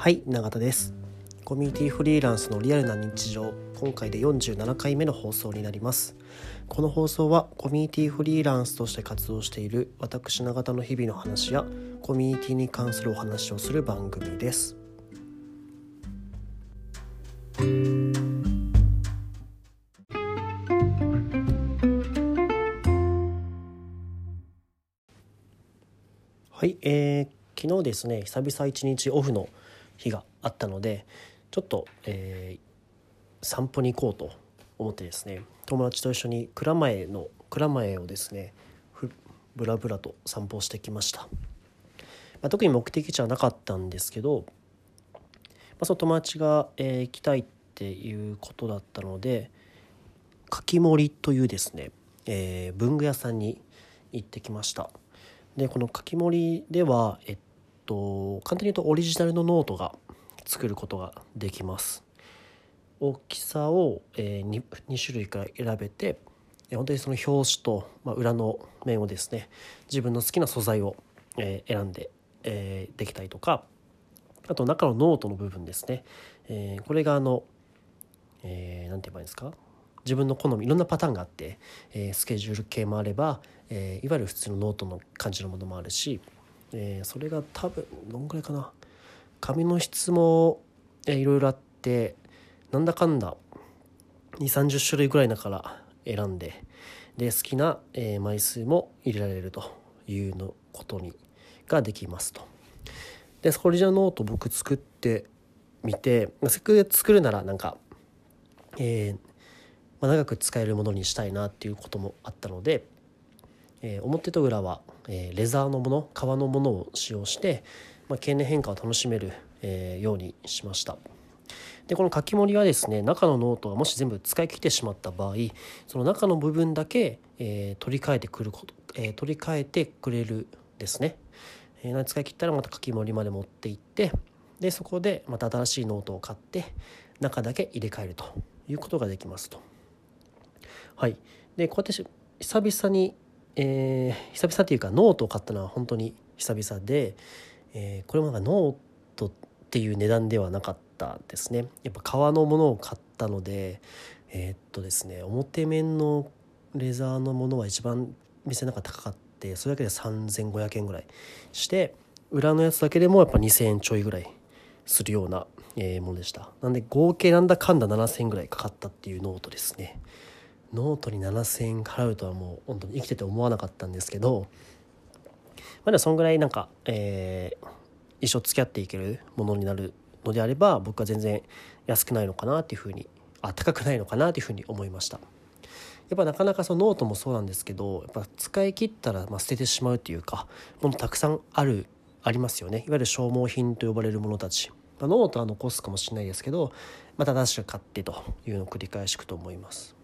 はい永田です。コミュニティフリーランスのリアルな日常。今回で47回目の放送になります。この放送はコミュニティフリーランスとして活動している私永田の日々の話やコミュニティに関するお話をする番組です。はい、えー、昨日ですね久々一日オフの日があったのでちょっと、えー、散歩に行こうと思ってですね友達と一緒に蔵前の蔵前をですねぶらぶらと散歩してきました、まあ、特に目的地はなかったんですけど、まあ、その友達が、えー、行きたいっていうことだったのでかき森というですね、えー、文具屋さんに行ってきました。でこのかき森ではえっと簡単に言うとオリジナルのノートが作ることができます。大きさを、え、2, 2種類から選べて本当にその表紙と、ま、裏の面をですね自分の好きな素材を、え、選んで、え、できたりとかあと中のノートの部分ですね、え、これがあの何、えー、て言えばいいんですか？自分の好みいろんなパターンがあって、え、スケジュール系もあれば、え、いわゆる普通のノートの感じのものもあるしえー、それが多分どんぐらいかな紙の質も、いろいろあってなんだかんだ2 3 0種類ぐらいだから選んでで好きな、えー、枚数も入れられるというのことにができますと。でそこじゃノート僕作ってみてせっかく作るならなんか、えーまあ、長く使えるものにしたいなっていうこともあったので、えー、表と裏はえー、レザーのもの革のものを使用して、まあ、経年変化を楽しめる、えー、ようにしました。でこの書き盛りはですね中のノートがもし全部使い切ってしまった場合その中の部分だけ、え、取り替えてくること、え、取り替えてくれるですね、えー、使い切ったらまた書き盛りまで持っていってでそこでまた新しいノートを買って中だけ入れ替えるということができますと。はい。でこうやって久々にえー、久々っていうかノートを買ったのは本当に久々で、えー、これもなんかノートっていう値段ではなかったですね。やっぱ革のものを買ったのでえー、っとですね表面のレザーのものは一番店の中高かってそれだけで3500円ぐらいして裏のやつだけでもやっぱ2000円ちょいぐらいするような、え、ものでした。なんで合計なんだかんだ7000円ぐらいかかったっていうノートですね。ノートに7,000円払うとはもう本当に生きてて思わなかったんですけどまだそんぐらいなんか、えー、一生付き合っていけるものになるのであれば僕は全然安くないのかなっていうふうにあ高くないのかなっていうふうに思いました。やっぱなかなかそのノートもそうなんですけどやっぱ使い切ったらま捨ててしまうっていうかものたくさんあるありますよね。いわゆる消耗品と呼ばれるものたち、まあ、ノートは残すかもしれないですけどまた新しく買ってというのを繰り返していくと思います。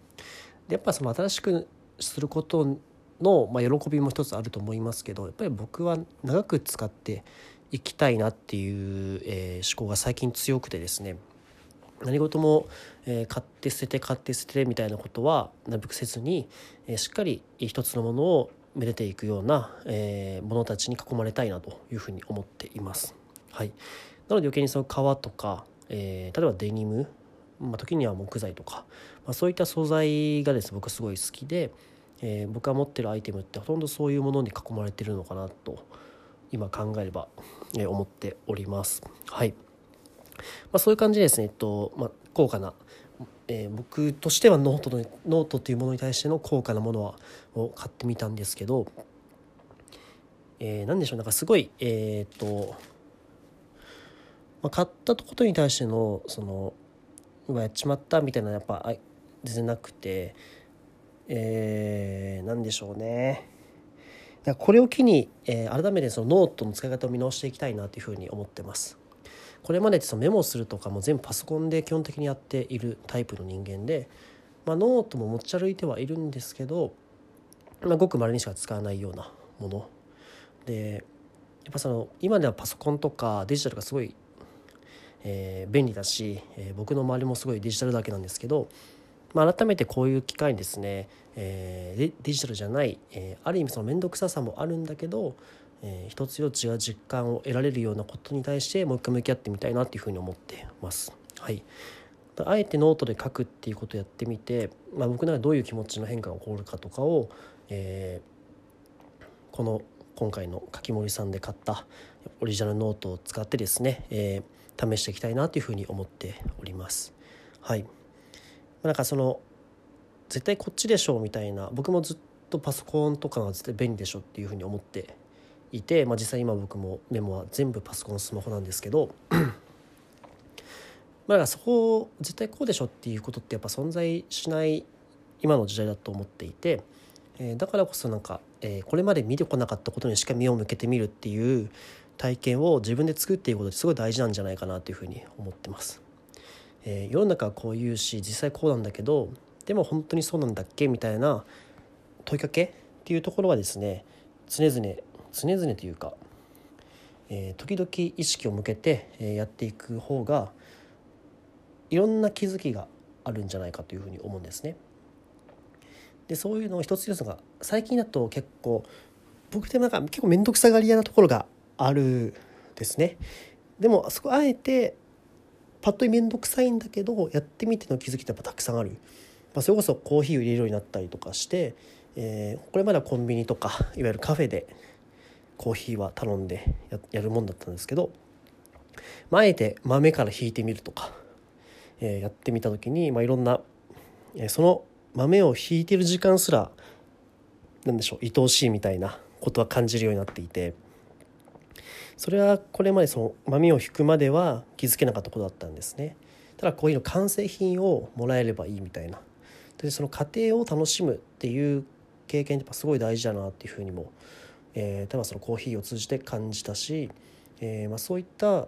でやっぱその新しくすることの、ま、喜びも一つあると思いますけどやっぱり僕は長く使っていきたいなっていう、え、思考が最近強くてですね何事も、え、買って捨てて買って捨ててみたいなことはなるべくせずに、え、しっかり一つのものをめでていくような、えー、ものたちに囲まれたいなというふうに思っています。はい、なので余計にその革とか、え、例えばデニムまあ、時には木材とか、まあ、そういった素材がですね僕すごい好きで、えー、僕が持ってるアイテムってほとんどそういうものに囲まれてるのかなと今考えれば、えー、思っております。はいまあ、そういう感じですね、えっとまあ、高価な、えー、僕としてはノートのノートというものに対しての高価なものはを買ってみたんですけど、えー、何でしょうなんかすごいえー、っと、まあ、買ったことに対してのそのうわやっちまったみたいなやっぱ全然なくてえー、何でしょうね。これを機に、えー、改めてそのノートの使い方を見直していきたいなというふうに思ってます。これまでそのメモするとかも全部パソコンで基本的にやっているタイプの人間で、まあ、ノートも持ち歩いてはいるんですけど、まあ、ごく稀にしか使わないようなもの。でやっぱその今ではパソコンとかデジタルがすごいえー、便利だし、えー、僕の周りもすごいデジタルだけなんですけど、まあ、改めてこういう機会にですね、えー、デジタルじゃない、えー、ある意味その面倒くささもあるんだけど、えー、一つ一つが実感を得られるようなことに対してもう一回向き合ってみたいなっていうふうに思ってます。はい、あえてノートで書くっていうことをやってみて、まあ、僕ならどういう気持ちの変化が起こるかとかを、えー、この今回の柿森さんで買ったオリジナルノートを使ってですね、えー、試していきたいなというふうに思っております。はい、なんかその絶対こっちでしょうみたいな僕もずっとパソコンとかが絶対便利でしょっていうふうに思っていて、まあ、実際今僕もメモは全部パソコンスマホなんですけど まあそこ絶対こうでしょっていうことってやっぱ存在しない今の時代だと思っていて、えー、だからこそなんか、えー、これまで見てこなかったことにしか目を向けてみるっていう体験を自分で作っていくことってすごい大事なんじゃないかなというふうに思ってます。えー、世の中はこう言うし実際こうなんだけどでも本当にそうなんだっけみたいな問いかけっていうところはですね常々常々というか、えー、時々意識を向けて、え、やっていく方がいろんな気づきがあるんじゃないかというふうに思うんですね。でそういうのを一つ一つが最近だと結構僕でもなんか結構面倒くさがり屋なところがあるですね。でもそこあえてパッと見面倒くさいんだけどやってみての気づきってやっぱたくさんある。まあ、それこそコーヒーを入れるようになったりとかして、えー、これまではコンビニとかいわゆるカフェでコーヒーは頼んでやるもんだったんですけど、まあ、えて豆から引いてみるとかえー、やってみた時に、まあ、いろんな、えー、その豆をひいてる時間すら何でしょう愛おしいみたいなことは感じるようになっていてそれはこれまでその豆を引くまでは気づけなかったことだったんですね。ただこういうの完成品をもらえればいいみたいなでその過程を楽しむっていう経験ってやっぱすごい大事だなっていうふうにも、えー、例えばそのコーヒーを通じて感じたし、えーまあ、そういった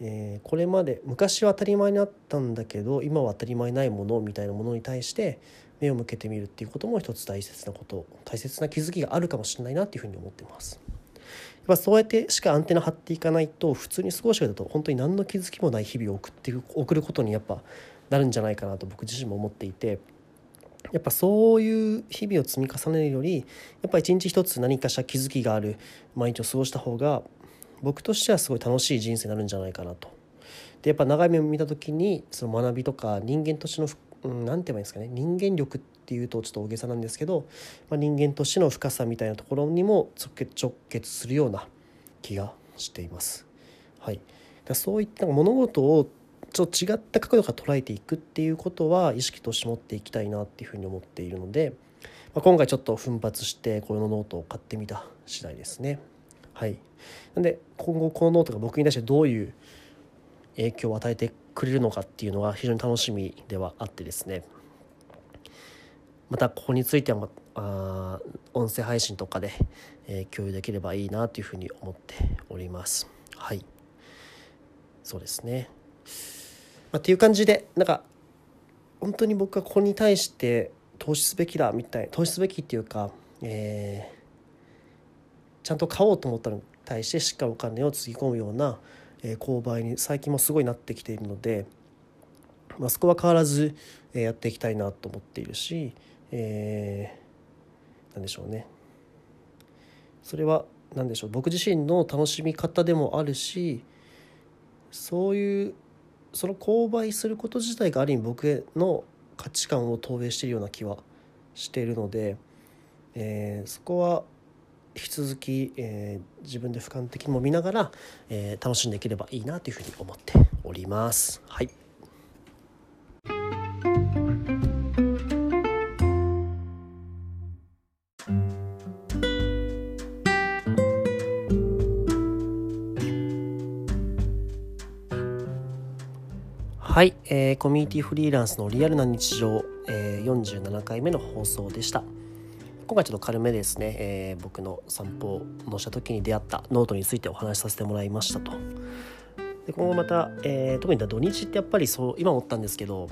えー、これまで昔は当たり前にあったんだけど今は当たり前ないものみたいなものに対して目を向けてみるっていうことも一つ大切なこと大切な気づきがあるかもしれないなっていうふうに思ってます。やっぱそうやってしかアンテナ張っていかないと普通に過ごしてると本当に何の気づきもない日々を送って送ることにやっぱなるんじゃないかなと僕自身も思っていてやっぱそういう日々を積み重ねるよりやっぱ一日一つ何かしら気づきがある毎日を過ごした方が僕としてはすごい楽しい人生になるんじゃないかなと。でやっぱ長い目を見た時にその学びとか人間としての何、うん、て言えばいいんですかね人間力っっていうとちょっと大げさなんですけど、まあ、人間としての深さみたいなところにも直結直結するような気がしています。はい、だそういった物事をちょっと違った角度から捉えていくっていうことは意識として持っていきたいなっていうふうに思っているので、まあ、今回ちょっと奮発してこのノートを買ってみた次第ですね。はい、なんで今後このノートが僕に対してどういう影響を与えてくれるのかっていうのが非常に楽しみではあってですねまたここについては、ま、あ音声配信とかで、えー、共有できればいいなというふうに思っております。はい。そうですね、まあ、っていう感じでなんか本当に僕はここに対して投資すべきだみたい投資すべきっていうか、えーちゃんと買おうと思ったのに対してしっかりお金をつぎ込むような、え購買に最近もすごいなってきているので、まあ、そこは変わらず、えやっていきたいなと思っているし、えー、何でしょうね。それは何でしょう。僕自身の楽しみ方でもあるしそういうその購買すること自体がある意味僕の価値観を投影しているような気はしているので、えー、そこは引き続き、えー、自分で俯瞰的にも見ながら、えー、楽しんでいければいいなというふうに思っております。はい。はい、えー、コミュニティフリーランスのリアルな日常、えー、47回目の放送でした。今回ちょっと軽めですね、えー、僕の散歩をした時に出会ったノートについてお話しさせてもらいましたと。で今後また、えー、特に土日ってやっぱりそう今思ったんですけど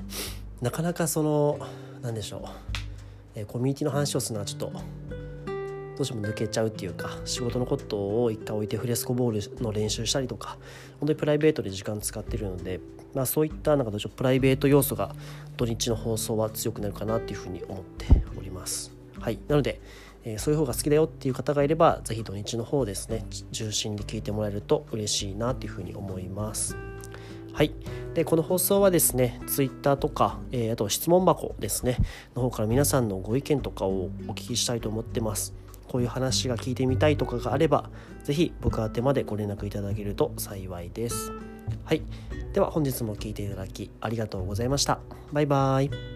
なかなかその何でしょう、えー、コミュニティの話をするのはちょっとどうしても抜けちゃうっていうか仕事のことを一回置いてフレスコボールの練習したりとか本当にプライベートで時間使ってるので、まあ、そういったなんかどうしようプライベート要素が土日の放送は強くなるかなっていうふうに思っております。はい、なので、えー、そういう方が好きだよっていう方がいれば是非土日の方ですね重心で聞いてもらえると嬉しいなというふうに思います。はい、でこの放送はですね Twitter とか、えー、あと質問箱ですねの方から皆さんのご意見とかをお聞きしたいと思ってます。こういう話が聞いてみたいとかがあれば是非僕宛てまでご連絡いただけると幸いです。はい、では本日も聴いていただきありがとうございました。バイバイ。